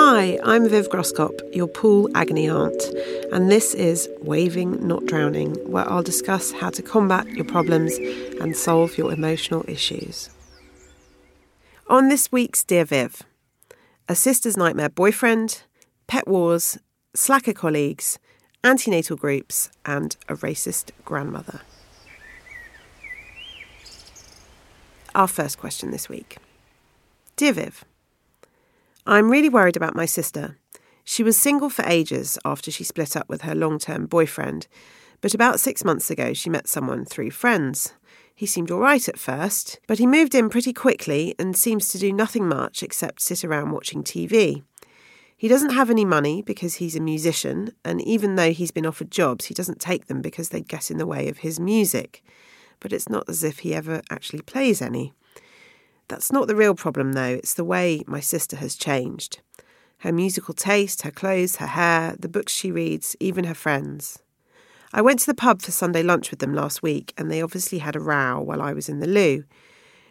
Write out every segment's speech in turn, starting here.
Hi, I'm Viv Groskop, your pool agony aunt, and this is Waving Not Drowning, where I'll discuss how to combat your problems and solve your emotional issues. On this week's Dear Viv, a sister's nightmare boyfriend, pet wars, slacker colleagues, antenatal groups, and a racist grandmother. Our first question this week Dear Viv, I'm really worried about my sister. She was single for ages after she split up with her long term boyfriend, but about six months ago she met someone through friends. He seemed all right at first, but he moved in pretty quickly and seems to do nothing much except sit around watching TV. He doesn't have any money because he's a musician, and even though he's been offered jobs, he doesn't take them because they'd get in the way of his music. But it's not as if he ever actually plays any. That's not the real problem, though, it's the way my sister has changed. Her musical taste, her clothes, her hair, the books she reads, even her friends. I went to the pub for Sunday lunch with them last week, and they obviously had a row while I was in the loo.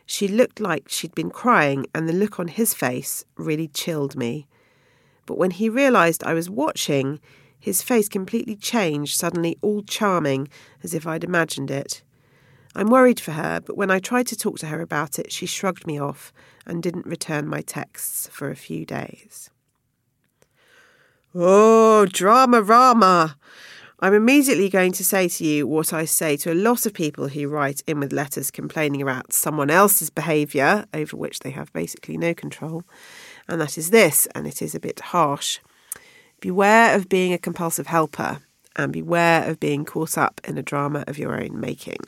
She looked like she'd been crying, and the look on his face really chilled me. But when he realised I was watching, his face completely changed, suddenly all charming, as if I'd imagined it. I'm worried for her, but when I tried to talk to her about it, she shrugged me off and didn't return my texts for a few days. Oh, drama, rama! I'm immediately going to say to you what I say to a lot of people who write in with letters complaining about someone else's behaviour over which they have basically no control, and that is this, and it is a bit harsh. Beware of being a compulsive helper, and beware of being caught up in a drama of your own making.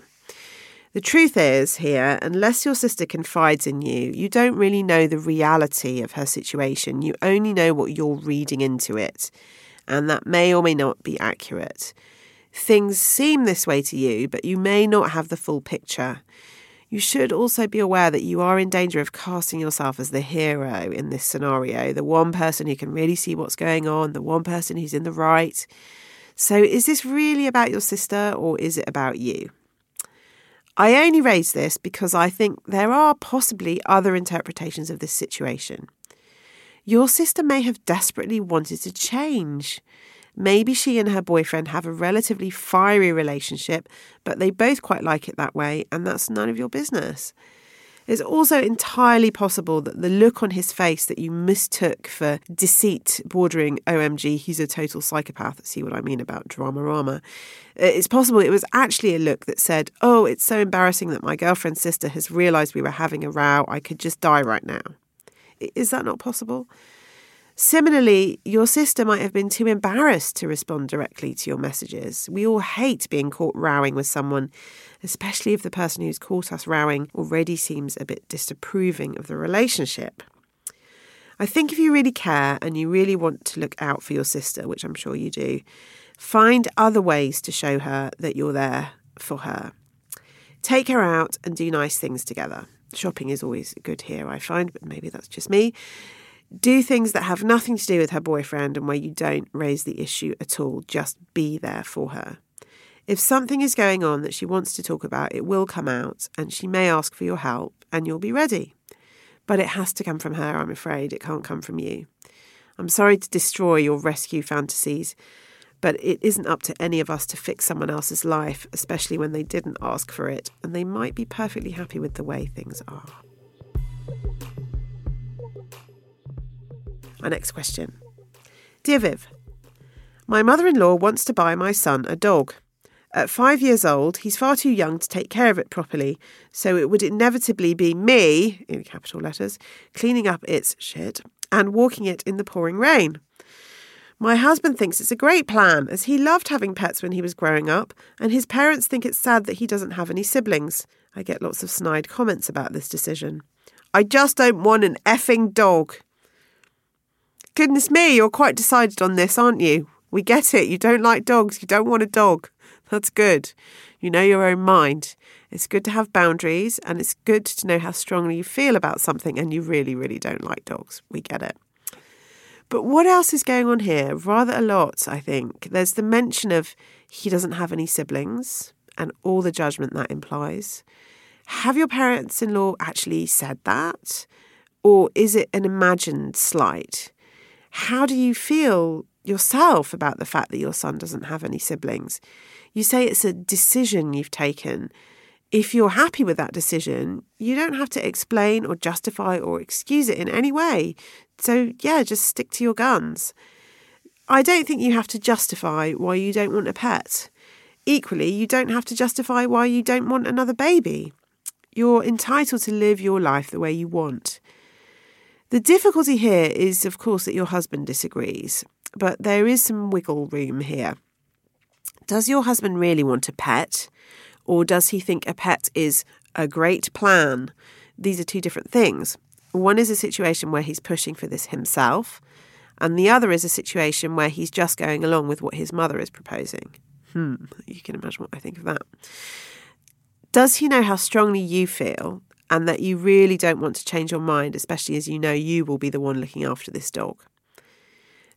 The truth is, here, unless your sister confides in you, you don't really know the reality of her situation. You only know what you're reading into it, and that may or may not be accurate. Things seem this way to you, but you may not have the full picture. You should also be aware that you are in danger of casting yourself as the hero in this scenario, the one person who can really see what's going on, the one person who's in the right. So, is this really about your sister or is it about you? I only raise this because I think there are possibly other interpretations of this situation. Your sister may have desperately wanted to change. Maybe she and her boyfriend have a relatively fiery relationship, but they both quite like it that way, and that's none of your business. It's also entirely possible that the look on his face that you mistook for deceit bordering OMG, he's a total psychopath. See what I mean about drama rama. Uh, it's possible it was actually a look that said, Oh, it's so embarrassing that my girlfriend's sister has realised we were having a row. I could just die right now. Is that not possible? Similarly, your sister might have been too embarrassed to respond directly to your messages. We all hate being caught rowing with someone, especially if the person who's caught us rowing already seems a bit disapproving of the relationship. I think if you really care and you really want to look out for your sister, which I'm sure you do, find other ways to show her that you're there for her. Take her out and do nice things together. Shopping is always good here, I find, but maybe that's just me do things that have nothing to do with her boyfriend and where you don't raise the issue at all. Just be there for her. If something is going on that she wants to talk about, it will come out and she may ask for your help and you'll be ready. But it has to come from her, I'm afraid. It can't come from you. I'm sorry to destroy your rescue fantasies, but it isn't up to any of us to fix someone else's life, especially when they didn't ask for it and they might be perfectly happy with the way things are. Our next question Dear Viv, my mother in law wants to buy my son a dog. At five years old, he's far too young to take care of it properly, so it would inevitably be me, in capital letters, cleaning up its shit and walking it in the pouring rain. My husband thinks it's a great plan, as he loved having pets when he was growing up, and his parents think it's sad that he doesn't have any siblings. I get lots of snide comments about this decision. I just don't want an effing dog. Goodness me, you're quite decided on this, aren't you? We get it. You don't like dogs. You don't want a dog. That's good. You know your own mind. It's good to have boundaries and it's good to know how strongly you feel about something and you really, really don't like dogs. We get it. But what else is going on here? Rather a lot, I think. There's the mention of he doesn't have any siblings and all the judgment that implies. Have your parents in law actually said that? Or is it an imagined slight? How do you feel yourself about the fact that your son doesn't have any siblings. You say it's a decision you've taken. If you're happy with that decision, you don't have to explain or justify or excuse it in any way. So, yeah, just stick to your guns. I don't think you have to justify why you don't want a pet. Equally, you don't have to justify why you don't want another baby. You're entitled to live your life the way you want. The difficulty here is, of course, that your husband disagrees but there is some wiggle room here. Does your husband really want a pet? Or does he think a pet is a great plan? These are two different things. One is a situation where he's pushing for this himself, and the other is a situation where he's just going along with what his mother is proposing. Hmm, you can imagine what I think of that. Does he know how strongly you feel and that you really don't want to change your mind, especially as you know you will be the one looking after this dog?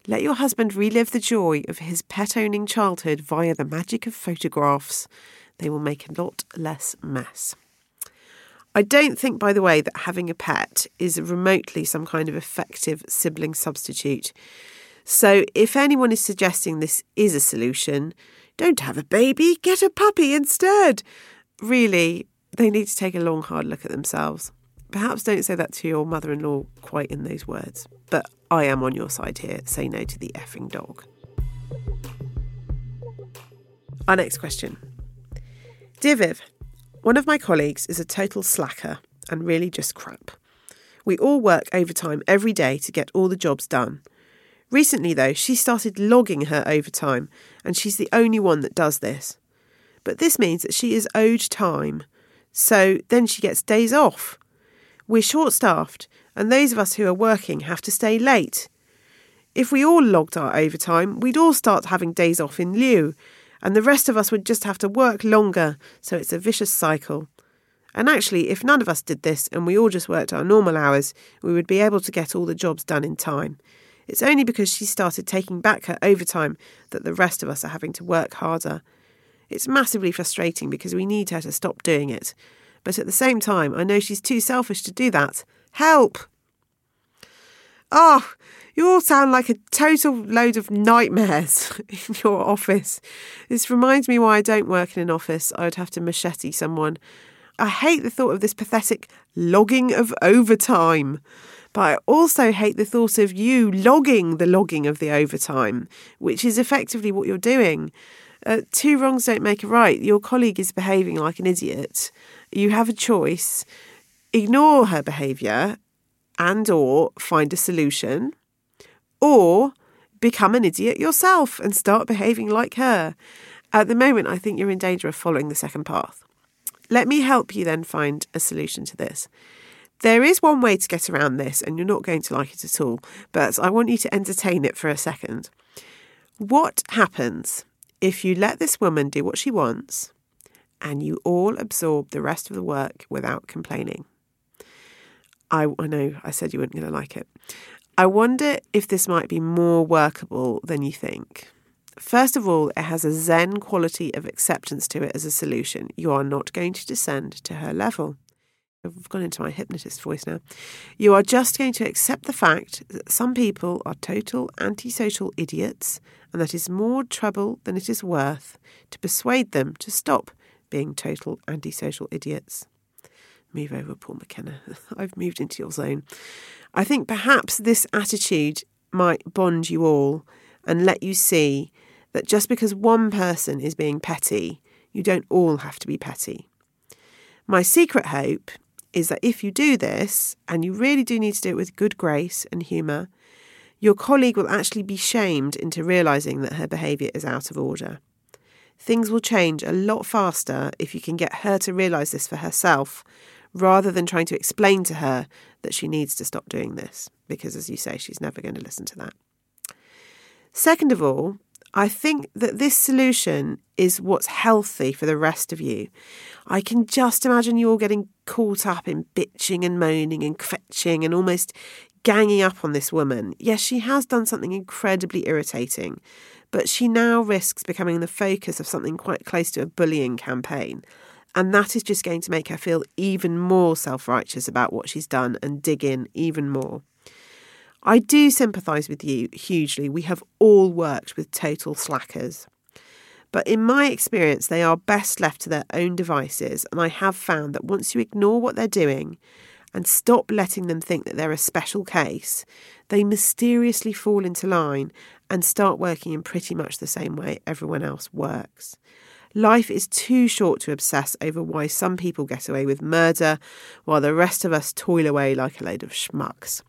Let your husband relive the joy of his pet owning childhood via the magic of photographs. They will make a lot less mess. I don't think, by the way, that having a pet is remotely some kind of effective sibling substitute. So, if anyone is suggesting this is a solution, don't have a baby, get a puppy instead. Really, they need to take a long, hard look at themselves. Perhaps don't say that to your mother in law quite in those words, but I am on your side here. Say no to the effing dog. Our next question Dear Viv, one of my colleagues is a total slacker and really just crap. We all work overtime every day to get all the jobs done. Recently, though, she started logging her overtime, and she's the only one that does this. But this means that she is owed time, so then she gets days off. We're short staffed, and those of us who are working have to stay late. If we all logged our overtime, we'd all start having days off in lieu, and the rest of us would just have to work longer, so it's a vicious cycle. And actually, if none of us did this and we all just worked our normal hours, we would be able to get all the jobs done in time. It's only because she started taking back her overtime that the rest of us are having to work harder. It's massively frustrating because we need her to stop doing it. But at the same time, I know she's too selfish to do that. Help! Oh, you all sound like a total load of nightmares in your office. This reminds me why I don't work in an office. I would have to machete someone. I hate the thought of this pathetic logging of overtime. But I also hate the thought of you logging the logging of the overtime, which is effectively what you're doing. Uh, two wrongs don't make a right. Your colleague is behaving like an idiot. You have a choice ignore her behavior and or find a solution or become an idiot yourself and start behaving like her. At the moment, I think you're in danger of following the second path. Let me help you then find a solution to this. There is one way to get around this, and you're not going to like it at all, but I want you to entertain it for a second. What happens if you let this woman do what she wants and you all absorb the rest of the work without complaining? I, I know I said you weren't going to like it. I wonder if this might be more workable than you think. First of all, it has a zen quality of acceptance to it as a solution. You are not going to descend to her level. I've gone into my hypnotist voice now. You are just going to accept the fact that some people are total antisocial idiots, and that is more trouble than it is worth to persuade them to stop being total antisocial idiots. Move over, Paul McKenna. I've moved into your zone. I think perhaps this attitude might bond you all and let you see that just because one person is being petty, you don't all have to be petty. My secret hope is that if you do this, and you really do need to do it with good grace and humour, your colleague will actually be shamed into realising that her behaviour is out of order. Things will change a lot faster if you can get her to realise this for herself rather than trying to explain to her that she needs to stop doing this, because as you say, she's never going to listen to that. Second of all, I think that this solution is what's healthy for the rest of you. I can just imagine you all getting caught up in bitching and moaning and fetching and almost ganging up on this woman. Yes, she has done something incredibly irritating, but she now risks becoming the focus of something quite close to a bullying campaign. And that is just going to make her feel even more self righteous about what she's done and dig in even more. I do sympathise with you hugely. We have all worked with total slackers. But in my experience, they are best left to their own devices. And I have found that once you ignore what they're doing and stop letting them think that they're a special case, they mysteriously fall into line and start working in pretty much the same way everyone else works. Life is too short to obsess over why some people get away with murder while the rest of us toil away like a load of schmucks.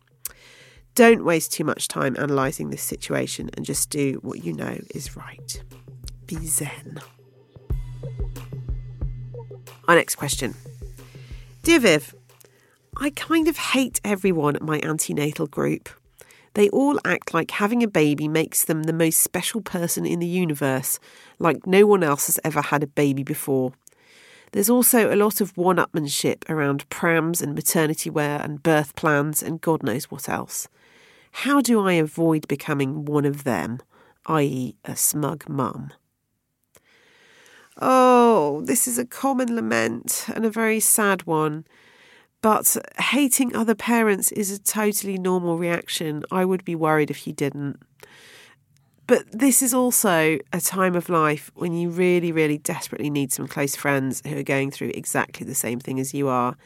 Don't waste too much time analysing this situation and just do what you know is right. Be zen. Our next question. Dear Viv, I kind of hate everyone at my antenatal group. They all act like having a baby makes them the most special person in the universe, like no one else has ever had a baby before. There's also a lot of one upmanship around prams and maternity wear and birth plans and God knows what else. How do I avoid becoming one of them, i.e., a smug mum? Oh, this is a common lament and a very sad one. But hating other parents is a totally normal reaction. I would be worried if you didn't. But this is also a time of life when you really, really desperately need some close friends who are going through exactly the same thing as you are.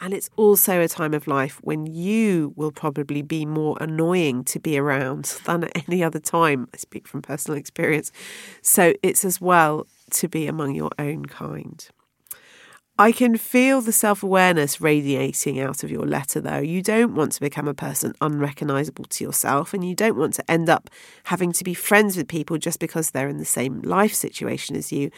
And it's also a time of life when you will probably be more annoying to be around than at any other time. I speak from personal experience. So it's as well to be among your own kind. I can feel the self awareness radiating out of your letter, though. You don't want to become a person unrecognisable to yourself, and you don't want to end up having to be friends with people just because they're in the same life situation as you.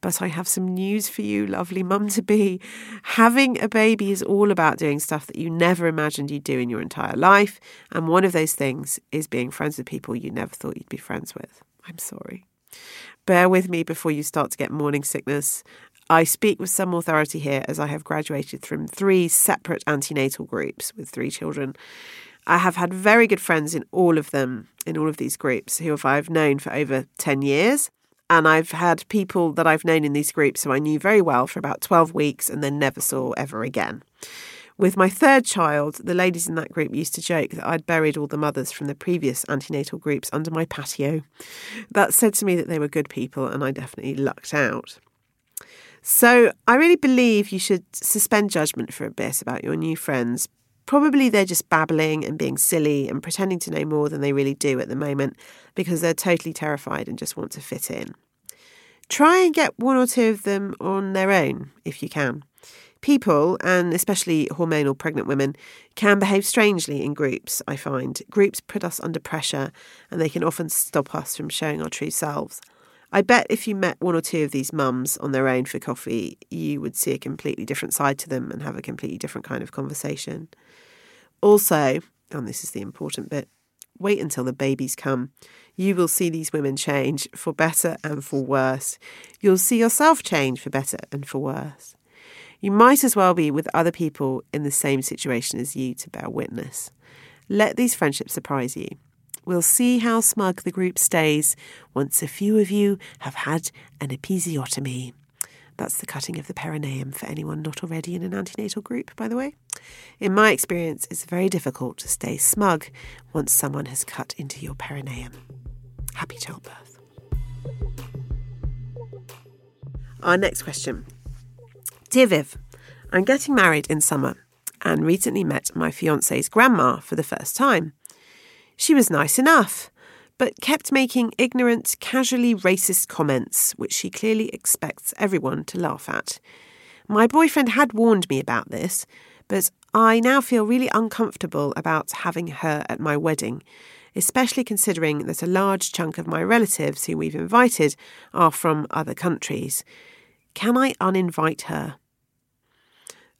But I have some news for you, lovely mum to be. Having a baby is all about doing stuff that you never imagined you'd do in your entire life. And one of those things is being friends with people you never thought you'd be friends with. I'm sorry. Bear with me before you start to get morning sickness. I speak with some authority here as I have graduated from three separate antenatal groups with three children. I have had very good friends in all of them, in all of these groups, who I've known for over 10 years. And I've had people that I've known in these groups who I knew very well for about 12 weeks and then never saw ever again. With my third child, the ladies in that group used to joke that I'd buried all the mothers from the previous antenatal groups under my patio. That said to me that they were good people, and I definitely lucked out. So I really believe you should suspend judgment for a bit about your new friends. Probably they're just babbling and being silly and pretending to know more than they really do at the moment because they're totally terrified and just want to fit in. Try and get one or two of them on their own if you can. People, and especially hormonal pregnant women, can behave strangely in groups, I find. Groups put us under pressure and they can often stop us from showing our true selves. I bet if you met one or two of these mums on their own for coffee, you would see a completely different side to them and have a completely different kind of conversation. Also, and this is the important bit, wait until the babies come. You will see these women change for better and for worse. You'll see yourself change for better and for worse. You might as well be with other people in the same situation as you to bear witness. Let these friendships surprise you. We'll see how smug the group stays once a few of you have had an episiotomy. That's the cutting of the perineum for anyone not already in an antenatal group, by the way. In my experience, it's very difficult to stay smug once someone has cut into your perineum. Happy childbirth. Our next question Dear Viv, I'm getting married in summer and recently met my fiance's grandma for the first time. She was nice enough but kept making ignorant, casually racist comments, which she clearly expects everyone to laugh at. My boyfriend had warned me about this, but I now feel really uncomfortable about having her at my wedding, especially considering that a large chunk of my relatives who we've invited are from other countries. Can I uninvite her?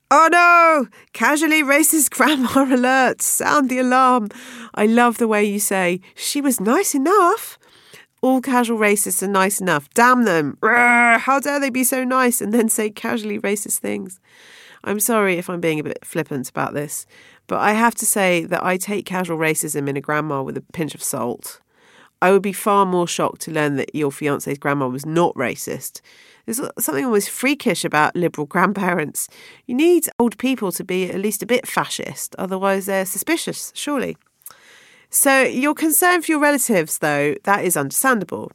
Oh no! Casually racist grandma alert! Sound the alarm! I love the way you say, she was nice enough. All casual racists are nice enough. Damn them! How dare they be so nice and then say casually racist things? I'm sorry if I'm being a bit flippant about this, but I have to say that I take casual racism in a grandma with a pinch of salt. I would be far more shocked to learn that your fiance's grandma was not racist. There's something almost freakish about liberal grandparents. You need old people to be at least a bit fascist, otherwise, they're suspicious, surely. So, your concern for your relatives, though, that is understandable.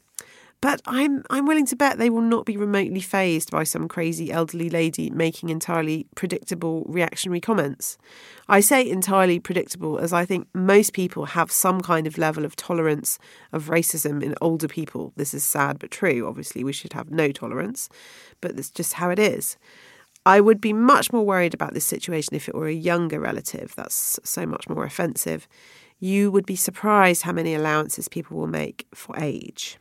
But I'm I'm willing to bet they will not be remotely fazed by some crazy elderly lady making entirely predictable reactionary comments. I say entirely predictable as I think most people have some kind of level of tolerance of racism in older people. This is sad but true. Obviously, we should have no tolerance, but that's just how it is. I would be much more worried about this situation if it were a younger relative. That's so much more offensive. You would be surprised how many allowances people will make for age.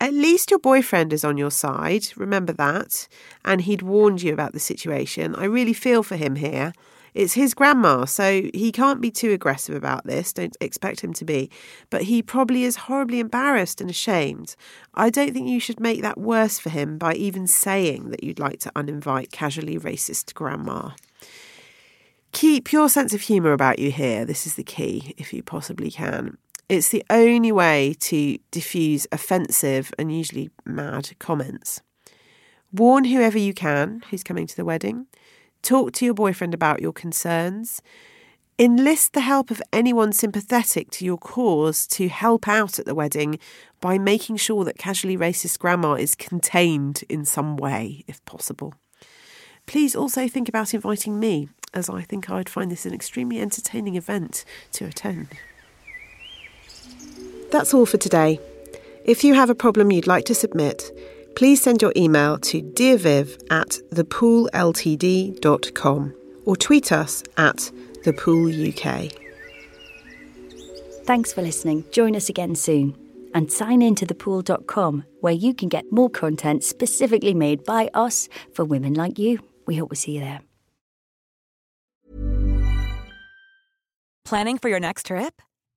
At least your boyfriend is on your side, remember that. And he'd warned you about the situation. I really feel for him here. It's his grandma, so he can't be too aggressive about this. Don't expect him to be. But he probably is horribly embarrassed and ashamed. I don't think you should make that worse for him by even saying that you'd like to uninvite casually racist grandma. Keep your sense of humour about you here. This is the key, if you possibly can. It's the only way to diffuse offensive and usually mad comments. Warn whoever you can who's coming to the wedding. Talk to your boyfriend about your concerns. Enlist the help of anyone sympathetic to your cause to help out at the wedding by making sure that casually racist grammar is contained in some way, if possible. Please also think about inviting me, as I think I'd find this an extremely entertaining event to attend. That's all for today. If you have a problem you'd like to submit, please send your email to dearviv at thepoolltd.com or tweet us at thepooluk. Thanks for listening. Join us again soon. And sign in to thepool.com where you can get more content specifically made by us for women like you. We hope we see you there. Planning for your next trip?